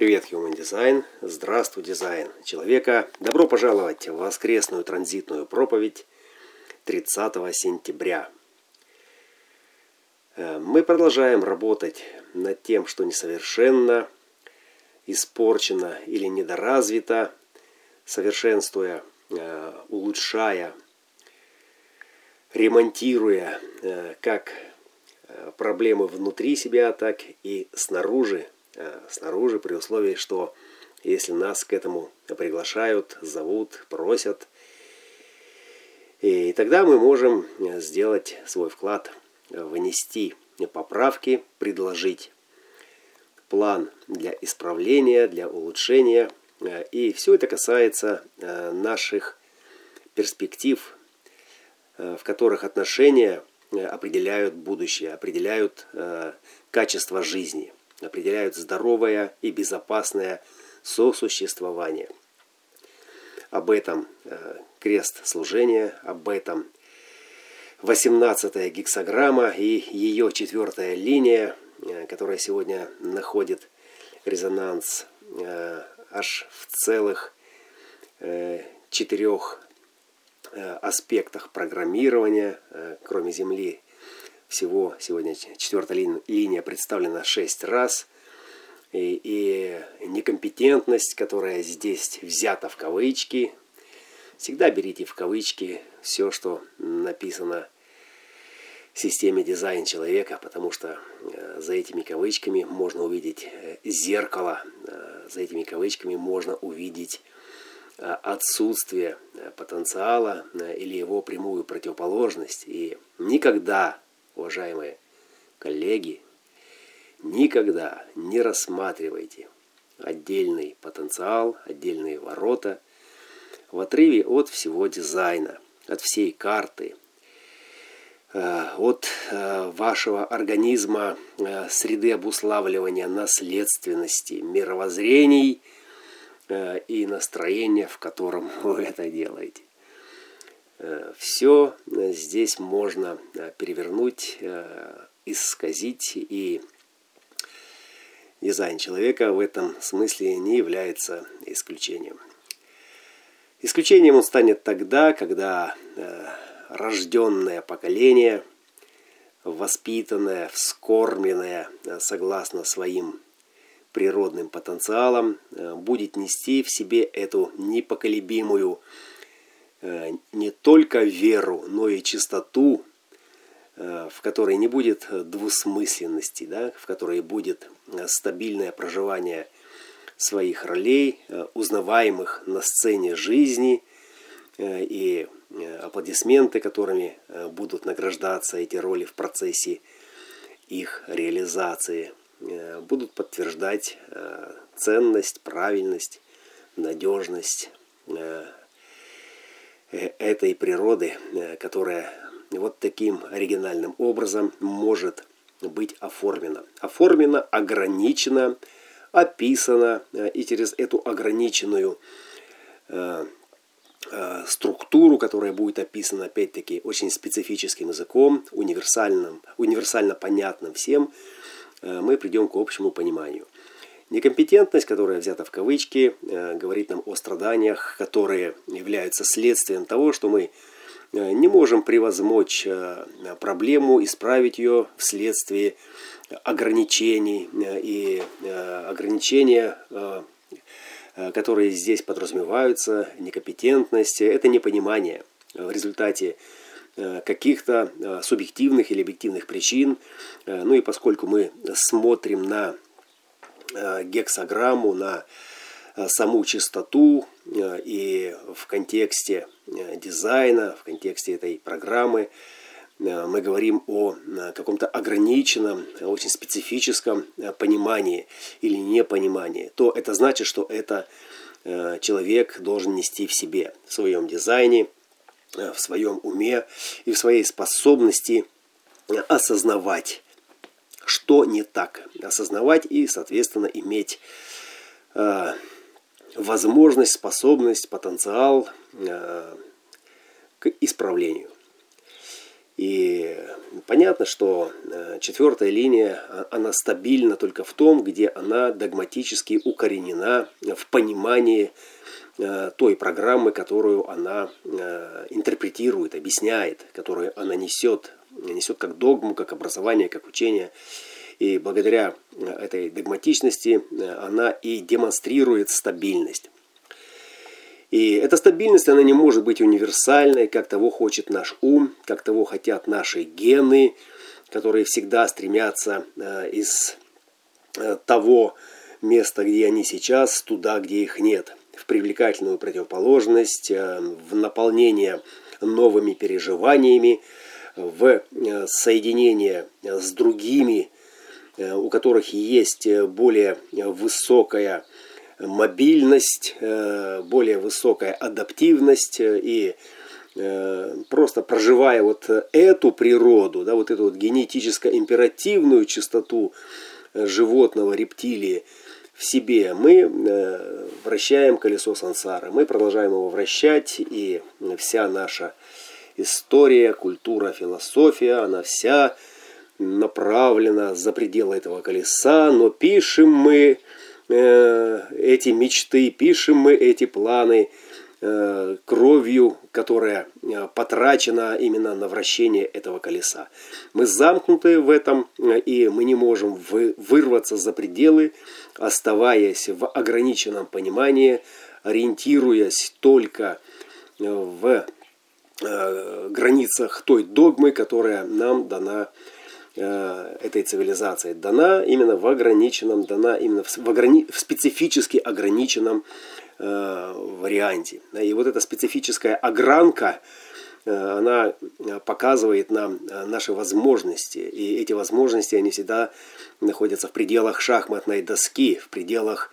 Привет, Human Design. Здравствуй, дизайн человека. Добро пожаловать в воскресную транзитную проповедь 30 сентября. Э, мы продолжаем работать над тем, что несовершенно, испорчено или недоразвито, совершенствуя, э, улучшая, ремонтируя э, как проблемы внутри себя, так и снаружи снаружи, при условии, что если нас к этому приглашают, зовут, просят, и тогда мы можем сделать свой вклад, внести поправки, предложить план для исправления, для улучшения. И все это касается э, наших перспектив, э, в которых отношения определяют будущее, определяют качество жизни – определяют здоровое и безопасное сосуществование. Об этом э, крест служения, об этом 18-я гексограмма и ее четвертая линия, э, которая сегодня находит резонанс э, аж в целых четырех аспектах программирования, кроме Земли, всего сегодня четвертая линия представлена шесть раз. И, и некомпетентность, которая здесь взята в кавычки, всегда берите в кавычки все, что написано системе дизайн человека, потому что э, за этими кавычками можно увидеть э, зеркало, э, за этими кавычками можно увидеть отсутствие потенциала или его прямую противоположность. И никогда уважаемые коллеги, никогда не рассматривайте отдельный потенциал, отдельные ворота в отрыве от всего дизайна, от всей карты, э, от э, вашего организма, э, среды обуславливания наследственности, мировоззрений и настроения, в котором вы это делаете. Э, Все э, здесь можно э, перевернуть, исказить, и дизайн человека в этом смысле не является исключением. Исключением он станет тогда, когда рожденное поколение, воспитанное, вскормленное согласно своим природным потенциалам, будет нести в себе эту непоколебимую не только веру, но и чистоту, э, в которой не будет двусмысленности, да, в которой будет э, стабильное проживание своих ролей, узнаваемых на сцене жизни и аплодисменты, которыми будут награждаться эти роли в процессе их реализации, будут подтверждать ценность, правильность, надежность Э, этой природы, э, которая вот таким оригинальным образом может быть оформлена. Оформлена, ограничена, описана, э, и через эту ограниченную структуру, которая будет описана, опять-таки, очень специфическим языком, универсальным, универсально понятным всем, мы придем к общему пониманию. Некомпетентность, которая взята в кавычки, э, говорит нам о страданиях, которые являются следствием того, что мы э, не можем превозмочь э, проблему, исправить ее вследствие ограничений и ограничения, которые здесь подразумеваются, некомпетентность, это непонимание в результате каких-то субъективных или объективных причин. Ну и поскольку мы смотрим на гексограмму, на э, саму частоту э, и в контексте дизайна, в контексте этой программы мы говорим о каком-то ограниченном, очень специфическом понимании или непонимании, то это значит, что это человек должен нести в себе, в своем дизайне, в своем уме и в своей способности осознавать что не так. Осознавать и, соответственно, иметь э, возможность, способность, потенциал э, к исправлению. И понятно, что э, четвертая линия, а, она стабильна только в том, где она догматически укоренена в понимании э, той программы, которую она э, интерпретирует, объясняет, которую она несет, несет как догму, как образование, как учение. И благодаря этой догматичности она и демонстрирует стабильность. И эта стабильность, она не может быть универсальной, как того хочет наш ум, как того хотят наши гены, которые всегда стремятся э, из э, того места, где они сейчас, туда, где их нет, в привлекательную противоположность, э, в наполнение новыми переживаниями, в соединение с другими, у которых есть более высокая мобильность, э, более высокая адаптивность э, и э, просто проживая вот эту природу, да, вот эту вот генетическо-императивную частоту животного, рептилии в себе, мы вращаем колесо сансары, мы продолжаем его вращать, и вся наша история, культура, философия, она вся направлена за пределы этого колеса, но пишем мы Э, эти мечты, пишем мы эти планы э, кровью, которая э, потрачена именно на вращение этого колеса. Мы замкнуты в этом, и мы не можем вырваться за пределы, оставаясь в ограниченном понимании, ориентируясь только в границах той догмы, которая нам дана Э, этой цивилизации дана именно в ограниченном, дана именно в, ограни... в специфически ограниченном э, варианте. И вот эта специфическая огранка, э, она показывает нам э, наши возможности. И эти возможности, они всегда находятся в пределах шахматной доски, в пределах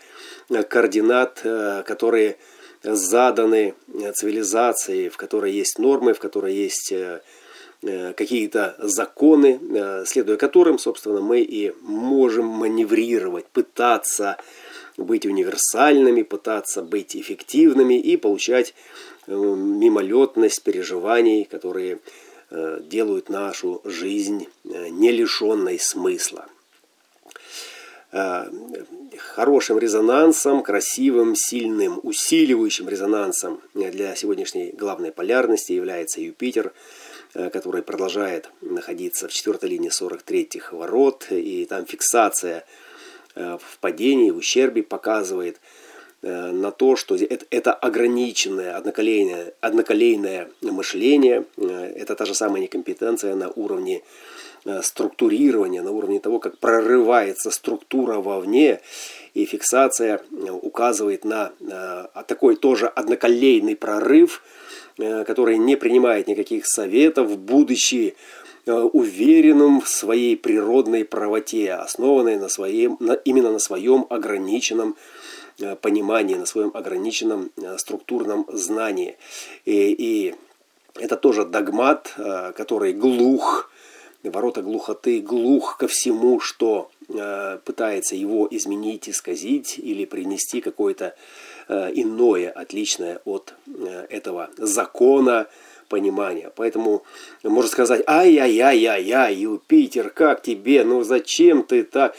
координат, которые заданы цивилизацией, в которой есть нормы, в которой есть Э, какие-то законы, э, следуя которым, собственно, мы и можем маневрировать, пытаться быть универсальными, пытаться быть эффективными и получать э, мимолетность переживаний, которые делают нашу жизнь не лишенной смысла. Хорошим резонансом, красивым, сильным, усиливающим резонансом для сегодняшней главной полярности является Юпитер – Э, который продолжает находиться в четвертой линии 43-х ворот, и там фиксация э, в падении, в ущербе показывает э, на то, что это ограниченное одноколейное, одноколейное мышление, это та же самая некомпетенция на уровне структурирования, на уровне того, как прорывается структура вовне, и фиксация указывает на такой тоже одноколейный прорыв – Э, который не принимает никаких советов, будучи э, уверенным в своей природной правоте, основанной на своем, на, именно на своем ограниченном э, понимании, на своем ограниченном структурном знании. И, и это тоже догмат, который глух, ворота глухоты, глух ко всему, что пытается его изменить, исказить или принести какое-то Э, иное, отличное от э, этого закона понимания. Поэтому можно сказать, ай-яй-яй-яй-яй, Юпитер, как тебе, ну зачем ты так?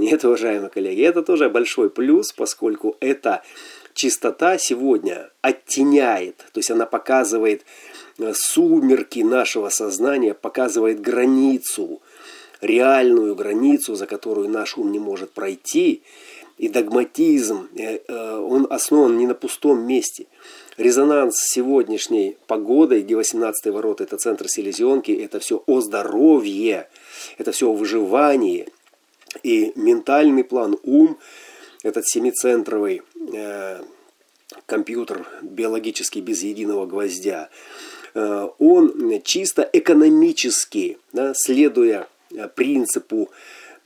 Нет, уважаемые коллеги, это тоже большой плюс, поскольку эта чистота сегодня оттеняет, то есть она показывает э, сумерки нашего сознания, показывает границу, реальную границу, за которую наш ум не может пройти, и догматизм, э, э, он основан не на пустом месте. Резонанс с сегодняшней погодой, где 18 ворот, это центр селезенки, это все о здоровье, это все о выживании. И ментальный план, ум, этот семицентровый э, компьютер биологически без единого гвоздя, э, он чисто экономически, да, следуя э, принципу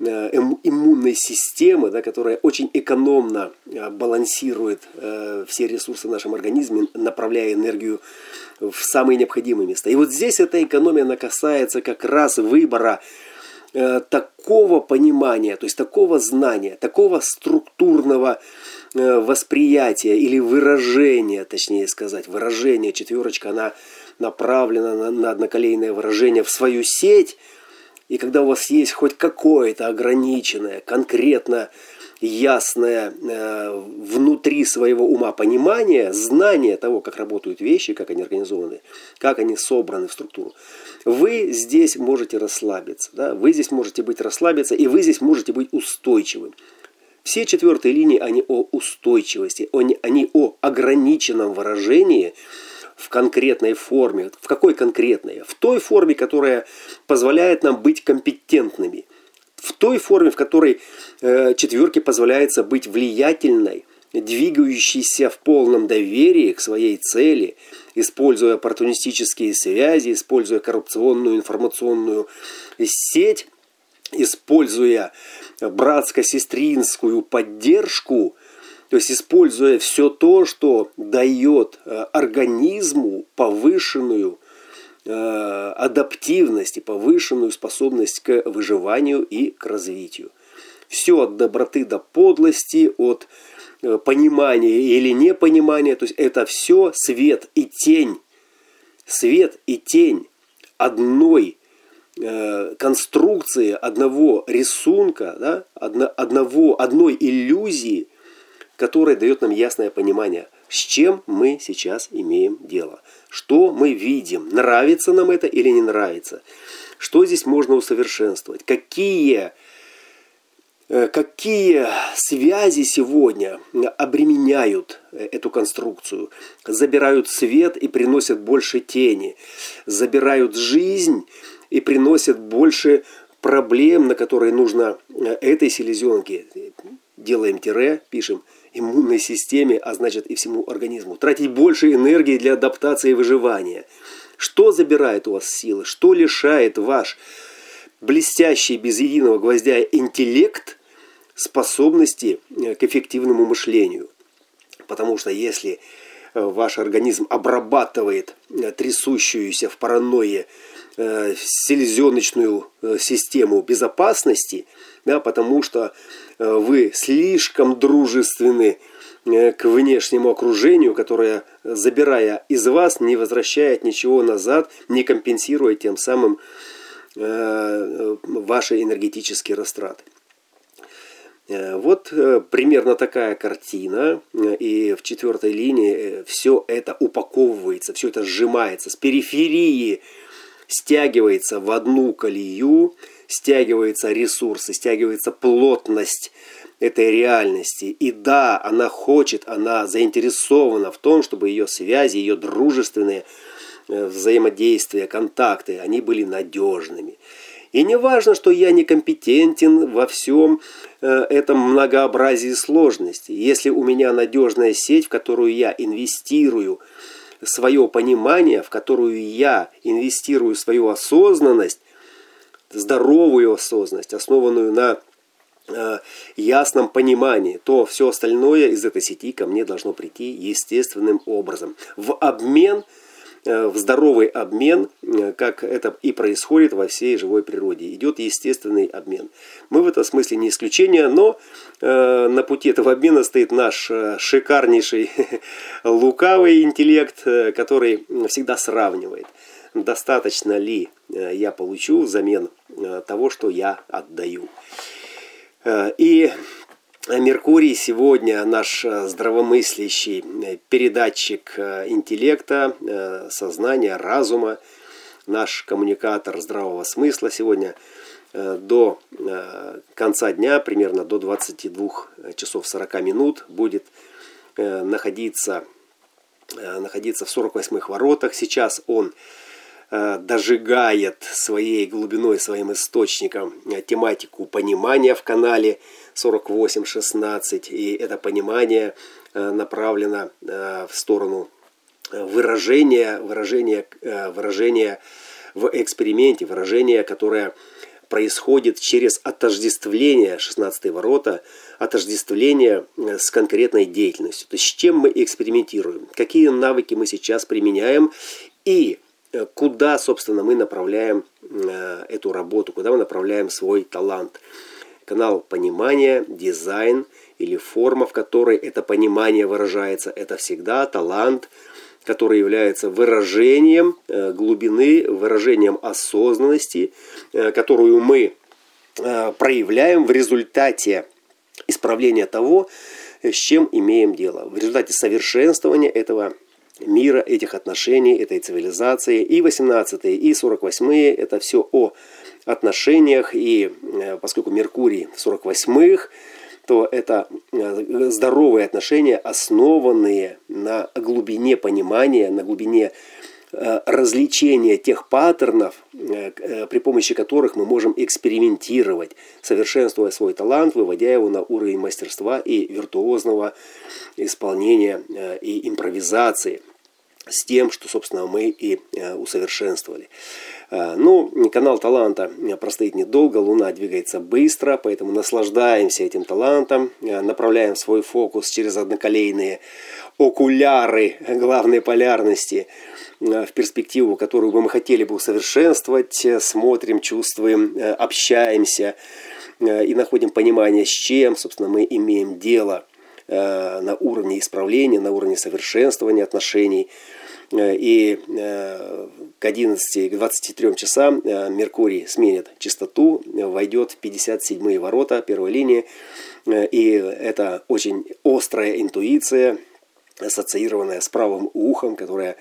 Э, иммунной системы, да, которая очень экономно э, балансирует э, все ресурсы в нашем организме, направляя энергию в самые необходимые места. И вот здесь эта экономия, она касается как раз выбора такого понимания, то есть такого знания, такого структурного восприятия или выражения, точнее сказать, выражение, четверочка, она направлена на, на одноколейное выражение в свою сеть, и когда у вас есть хоть какое-то ограниченное, конкретно ясное э, внутри своего ума понимание, знание того, как работают вещи, как они организованы, как они собраны в структуру, вы здесь можете расслабиться. Да? Вы здесь можете быть расслабиться, и вы здесь можете быть устойчивым. Все четвертые линии, они о устойчивости, они, они о ограниченном выражении в конкретной форме. В какой конкретной? В той форме, которая позволяет нам быть компетентными. В той форме, в которой э, четверке позволяется быть влиятельной, двигающейся в полном доверии к своей цели, используя оппортунистические связи, используя коррупционную информационную сеть, используя братско-сестринскую поддержку, то есть используя все то, что дает э, организму повышенную адаптивность и повышенную способность к выживанию и к развитию. Все от доброты до подлости, от э, понимания или непонимания, то есть это все свет и тень. Свет и тень одной Э, конструкции одного рисунка, да, одного, одной иллюзии, которая дает нам ясное понимание, с чем мы сейчас имеем дело, что мы видим, нравится нам это или не нравится, что здесь можно усовершенствовать, какие, э, какие связи сегодня обременяют эту конструкцию, забирают свет и приносят больше тени, забирают жизнь и приносят больше проблем, на которые нужно э, этой селезенке, делаем тире, пишем, иммунной системе, а значит и всему организму. Тратить больше энергии для адаптации и выживания. Что забирает у вас силы? Что лишает ваш блестящий без единого гвоздя интеллект способности э, к эффективному мышлению? Потому что если э, ваш организм обрабатывает трясущуюся в паранойе э, селезеночную э, систему безопасности, да, потому что э, вы слишком дружественны э, к внешнему окружению, которое, забирая из вас, не возвращает ничего назад, не компенсируя тем самым ваши энергетические растраты. Вот примерно такая картина, и в четвертой линии все это упаковывается, все это сжимается с периферии стягивается в одну колею, стягивается ресурсы, стягивается плотность этой реальности. И да, она хочет, она заинтересована в том, чтобы ее связи, ее дружественные э, взаимодействия, контакты, они были надежными. И не важно, что я некомпетентен во всем э, этом многообразии сложностей. Если у меня надежная сеть, в которую я инвестирую – свое понимание, в которую я инвестирую свою осознанность, здоровую осознанность, основанную на э, ясном понимании, то все остальное из этой сети ко мне должно прийти естественным образом. В обмен – Э, в здоровый обмен, э, как это и происходит во всей живой природе. Идет естественный обмен. Мы в этом смысле не исключение, но на пути этого обмена стоит наш шикарнейший лукавый интеллект, который всегда сравнивает, достаточно ли я получу взамен того, что я отдаю. И Меркурий сегодня наш э, здравомыслящий э, передатчик э, интеллекта, сознания, разума, наш коммуникатор здравого смысла сегодня до конца дня, примерно до 22 часов 40 минут, будет находиться, находиться в 48-х воротах. Сейчас он дожигает своей глубиной, своим источником тематику понимания в канале – 48-16, и это понимание э, направлено э, в сторону э, выражения, выражения, выражения в эксперименте, выражение, которое происходит через отождествление 16 ворота, отождествление с конкретной деятельностью. То есть с чем мы экспериментируем, какие навыки мы сейчас применяем? И куда, собственно, мы направляем эту работу, куда мы направляем свой талант канал понимания, дизайн или форма, в которой это понимание выражается, это всегда талант, который является выражением глубины, выражением осознанности, которую мы проявляем в результате исправления того, с чем имеем дело. В результате совершенствования этого мира, этих отношений, этой цивилизации. И 18 и 48 это все о отношениях. И э, поскольку Меркурий в 48-х, то это э, здоровые отношения, основанные на глубине понимания, на глубине Э, развлечения тех паттернов, э, э, при помощи которых мы можем экспериментировать, совершенствуя свой талант, выводя его на уровень мастерства и виртуозного исполнения и импровизации с тем, что, собственно, мы и усовершенствовали. Ну, канал таланта простоит недолго, Луна двигается быстро, поэтому наслаждаемся этим талантом, направляем свой фокус через одноколейные окуляры главной полярности – в перспективу, которую бы мы хотели бы усовершенствовать, э, смотрим, чувствуем, э, общаемся и находим понимание, с чем, собственно, мы имеем дело на уровне исправления, на уровне совершенствования отношений. И к 11, к 23 часам Меркурий сменит частоту, войдет в 57 ворота первой линии. И это очень острая интуиция, ассоциированная с правым ухом, которая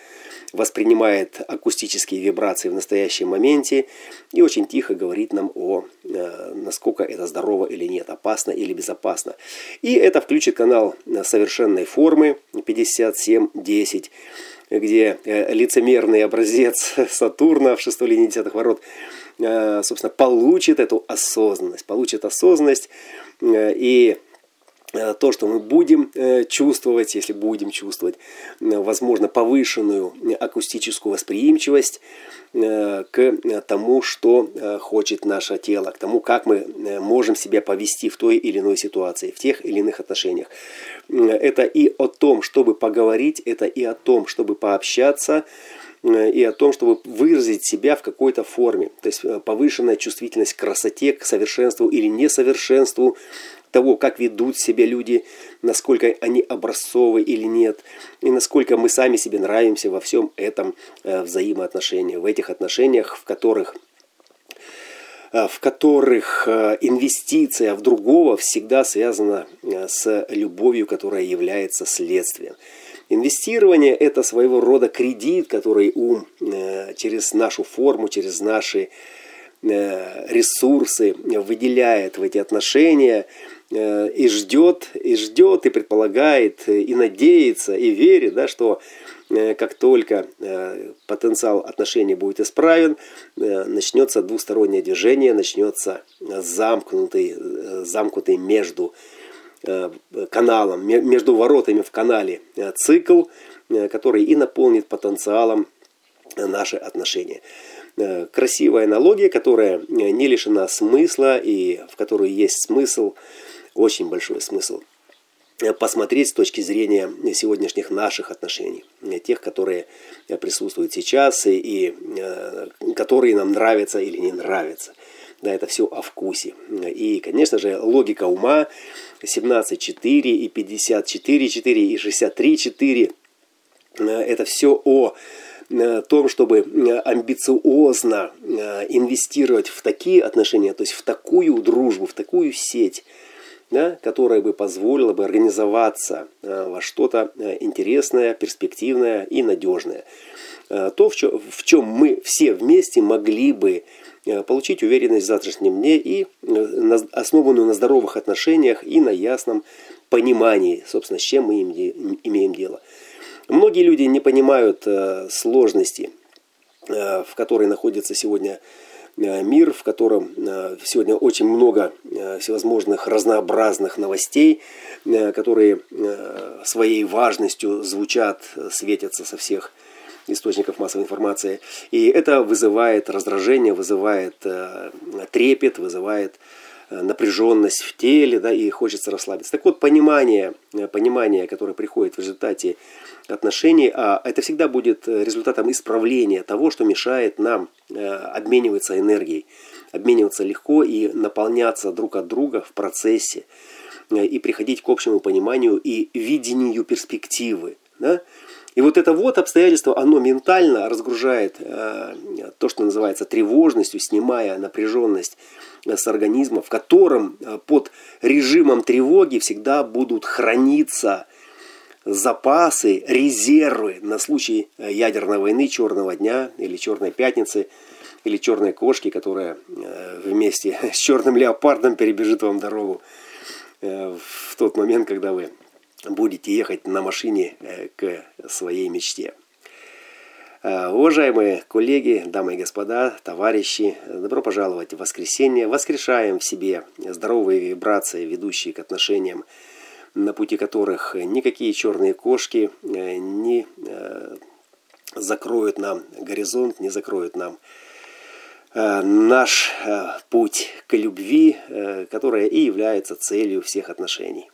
воспринимает акустические вибрации в настоящем моменте и очень тихо говорит нам о, э, насколько это здорово или нет, опасно или безопасно. И это включит канал совершенной формы 5710, где э, лицемерный образец Сатурна в шестой линии десятых ворот, э, собственно, получит эту осознанность, получит осознанность и Э, то, что мы будем э, чувствовать, если будем чувствовать, э, возможно, повышенную акустическую восприимчивость к тому, что хочет наше тело, к тому, как мы можем себя повести в той или иной ситуации, в тех или иных отношениях. Это и о том, чтобы поговорить, это и о том, чтобы пообщаться, и о том, чтобы выразить себя в какой-то форме. То есть повышенная чувствительность к красоте, к совершенству или несовершенству, того, как ведут себя люди, насколько они образцовы или нет, и насколько мы сами себе нравимся во всем этом э, взаимоотношении, в этих отношениях, в которых э, в которых э, инвестиция в другого всегда связана с любовью, которая является следствием. Инвестирование – это своего рода кредит, который ум через нашу форму, через наши ресурсы выделяет в эти отношения – и ждет, и ждет, и предполагает, и надеется, и верит, да, что э, как только э, потенциал отношений будет исправен, начнется двустороннее движение, начнется замкнутый, замкнутый между каналом, между воротами в канале цикл, который и наполнит потенциалом наши отношения. Красивая аналогия, которая не лишена смысла и в которой есть смысл – очень большой смысл посмотреть с точки зрения сегодняшних наших отношений, тех, которые присутствуют сейчас и, и э, которые нам нравятся или не нравятся. Да, это все о вкусе. И, конечно же, логика ума 17.4 и 54.4 и 63.4 э, это все о э, том, чтобы амбициозно инвестировать в такие отношения, то есть в такую дружбу, в такую сеть, да, которая бы позволила бы организоваться э, во что-то э, интересное, перспективное и надежное. Э, то, в чем, в чем мы все вместе могли бы получить уверенность в завтрашнем дне и основанную на здоровых отношениях и на ясном понимании, собственно, с чем мы имеем дело. Многие люди не понимают сложности, в которой находится сегодня мир, в котором э, сегодня очень много э, всевозможных разнообразных новостей, которые своей важностью звучат, светятся со всех источников массовой информации. И это вызывает раздражение, вызывает трепет, вызывает напряженность в теле, да, и хочется расслабиться. Так вот, понимание, понимание, которое приходит в результате отношений, а это всегда будет результатом исправления того, что мешает нам э, обмениваться энергией, обмениваться легко и наполняться друг от друга в процессе э, и приходить к общему пониманию и видению перспективы. Да? И вот это вот обстоятельство, оно ментально разгружает э, то, что называется тревожностью, снимая напряженность с организма, в котором э, под режимом тревоги всегда будут храниться запасы, резервы на случай э, ядерной войны, черного дня или черной пятницы, или черной кошки, которая э, вместе с черным леопардом перебежит вам дорогу в тот момент, когда вы будете ехать на машине к своей мечте. Уважаемые коллеги, дамы и господа, товарищи, добро пожаловать в воскресенье. Воскрешаем в себе здоровые вибрации, ведущие к отношениям на пути которых никакие черные кошки э, не э, закроют нам горизонт, не закроют нам э, наш путь к любви, которая и является целью всех отношений.